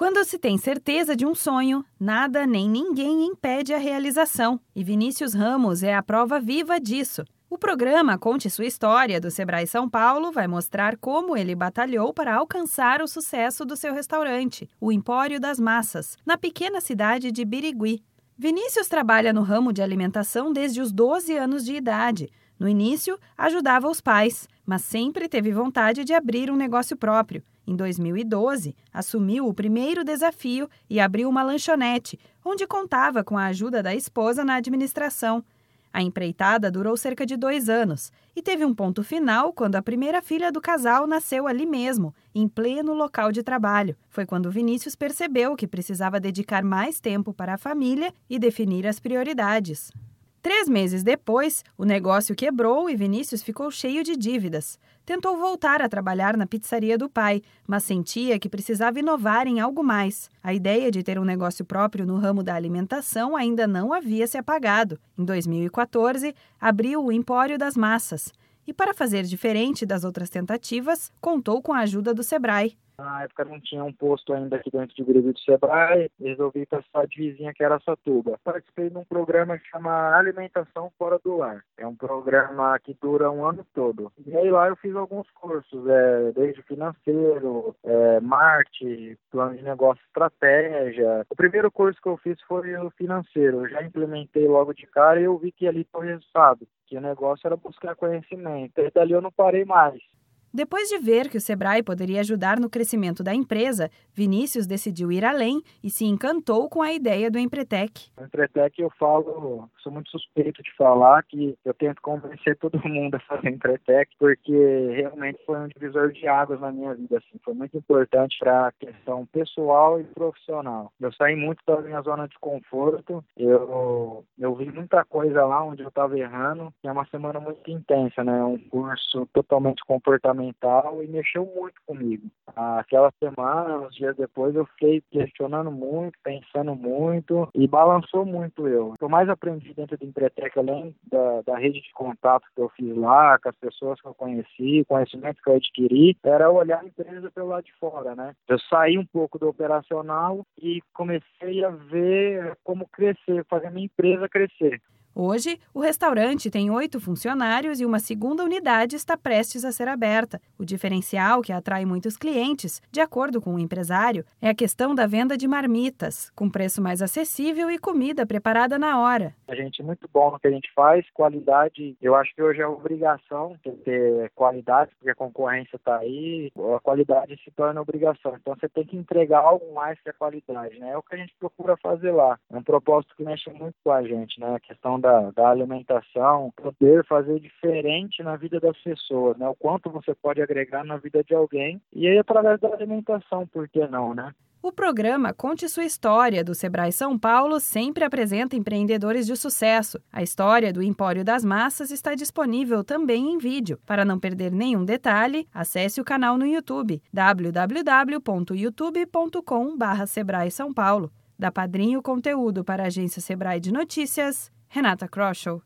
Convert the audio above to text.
Quando se tem certeza de um sonho, nada nem ninguém impede a realização. E Vinícius Ramos é a prova viva disso. O programa Conte Sua História do Sebrae São Paulo vai mostrar como ele batalhou para alcançar o sucesso do seu restaurante, o Empório das Massas, na pequena cidade de Birigui. Vinícius trabalha no ramo de alimentação desde os 12 anos de idade. No início, ajudava os pais, mas sempre teve vontade de abrir um negócio próprio. Em 2012, assumiu o primeiro desafio e abriu uma lanchonete, onde contava com a ajuda da esposa na administração. A empreitada durou cerca de dois anos e teve um ponto final quando a primeira filha do casal nasceu ali mesmo, em pleno local de trabalho. Foi quando Vinícius percebeu que precisava dedicar mais tempo para a família e definir as prioridades. Três meses depois, o negócio quebrou e Vinícius ficou cheio de dívidas. Tentou voltar a trabalhar na pizzaria do pai, mas sentia que precisava inovar em algo mais. A ideia de ter um negócio próprio no ramo da alimentação ainda não havia se apagado. Em 2014, abriu o Empório das Massas. E para fazer diferente das outras tentativas, contou com a ajuda do Sebrae. Na época não tinha um posto ainda aqui dentro de Grêmio do Sebrae, resolvi passar de vizinha que era Satuba. Participei de um programa que chama Alimentação Fora do Lar. É um programa que dura um ano todo. E aí lá eu fiz alguns cursos, é, desde financeiro, é, marketing, plano de negócio, estratégia. O primeiro curso que eu fiz foi o financeiro. Eu já implementei logo de cara e eu vi que ali foi o resultado. Que o negócio era buscar conhecimento. E dali eu não parei mais. Depois de ver que o Sebrae poderia ajudar no crescimento da empresa, Vinícius decidiu ir além e se encantou com a ideia do Empretec. O Empretec eu falo, sou muito suspeito de falar que eu tento convencer todo mundo a fazer Empretec, porque realmente foi um divisor de águas na minha vida. Assim. Foi muito importante para a questão pessoal e profissional. Eu saí muito da minha zona de conforto, eu, eu vi muita coisa lá onde eu estava errando. É uma semana muito intensa, né? Um curso totalmente comportamental e mexeu muito comigo. Aquela semana, uns dias depois, eu fiquei questionando muito, pensando muito e balançou muito eu. O que eu mais aprendi dentro do Empretec, além da, da rede de contato que eu fiz lá, com as pessoas que eu conheci, conhecimento que eu adquiri, era olhar a empresa pelo lado de fora, né? Eu saí um pouco do operacional e comecei a ver como crescer, fazer a minha empresa crescer. Hoje, o restaurante tem oito funcionários e uma segunda unidade está prestes a ser aberta. O diferencial que atrai muitos clientes, de acordo com o empresário, é a questão da venda de marmitas, com preço mais acessível e comida preparada na hora. A gente é muito bom no que a gente faz, qualidade. Eu acho que hoje é obrigação ter qualidade, porque a concorrência está aí, a qualidade se torna obrigação. Então você tem que entregar algo mais que a qualidade, né? É o que a gente procura fazer lá. É um propósito que mexe muito com a gente, né? A da, da alimentação, poder fazer diferente na vida das pessoas, né? O quanto você pode agregar na vida de alguém e aí através da alimentação, por que não, né? O programa Conte Sua História do Sebrae São Paulo sempre apresenta empreendedores de sucesso. A história do Empório das Massas está disponível também em vídeo. Para não perder nenhum detalhe, acesse o canal no YouTube www.youtube.com/sebrae São Paulo. Da Padrinho Conteúdo para a agência Sebrae de Notícias. Renata Kroschel.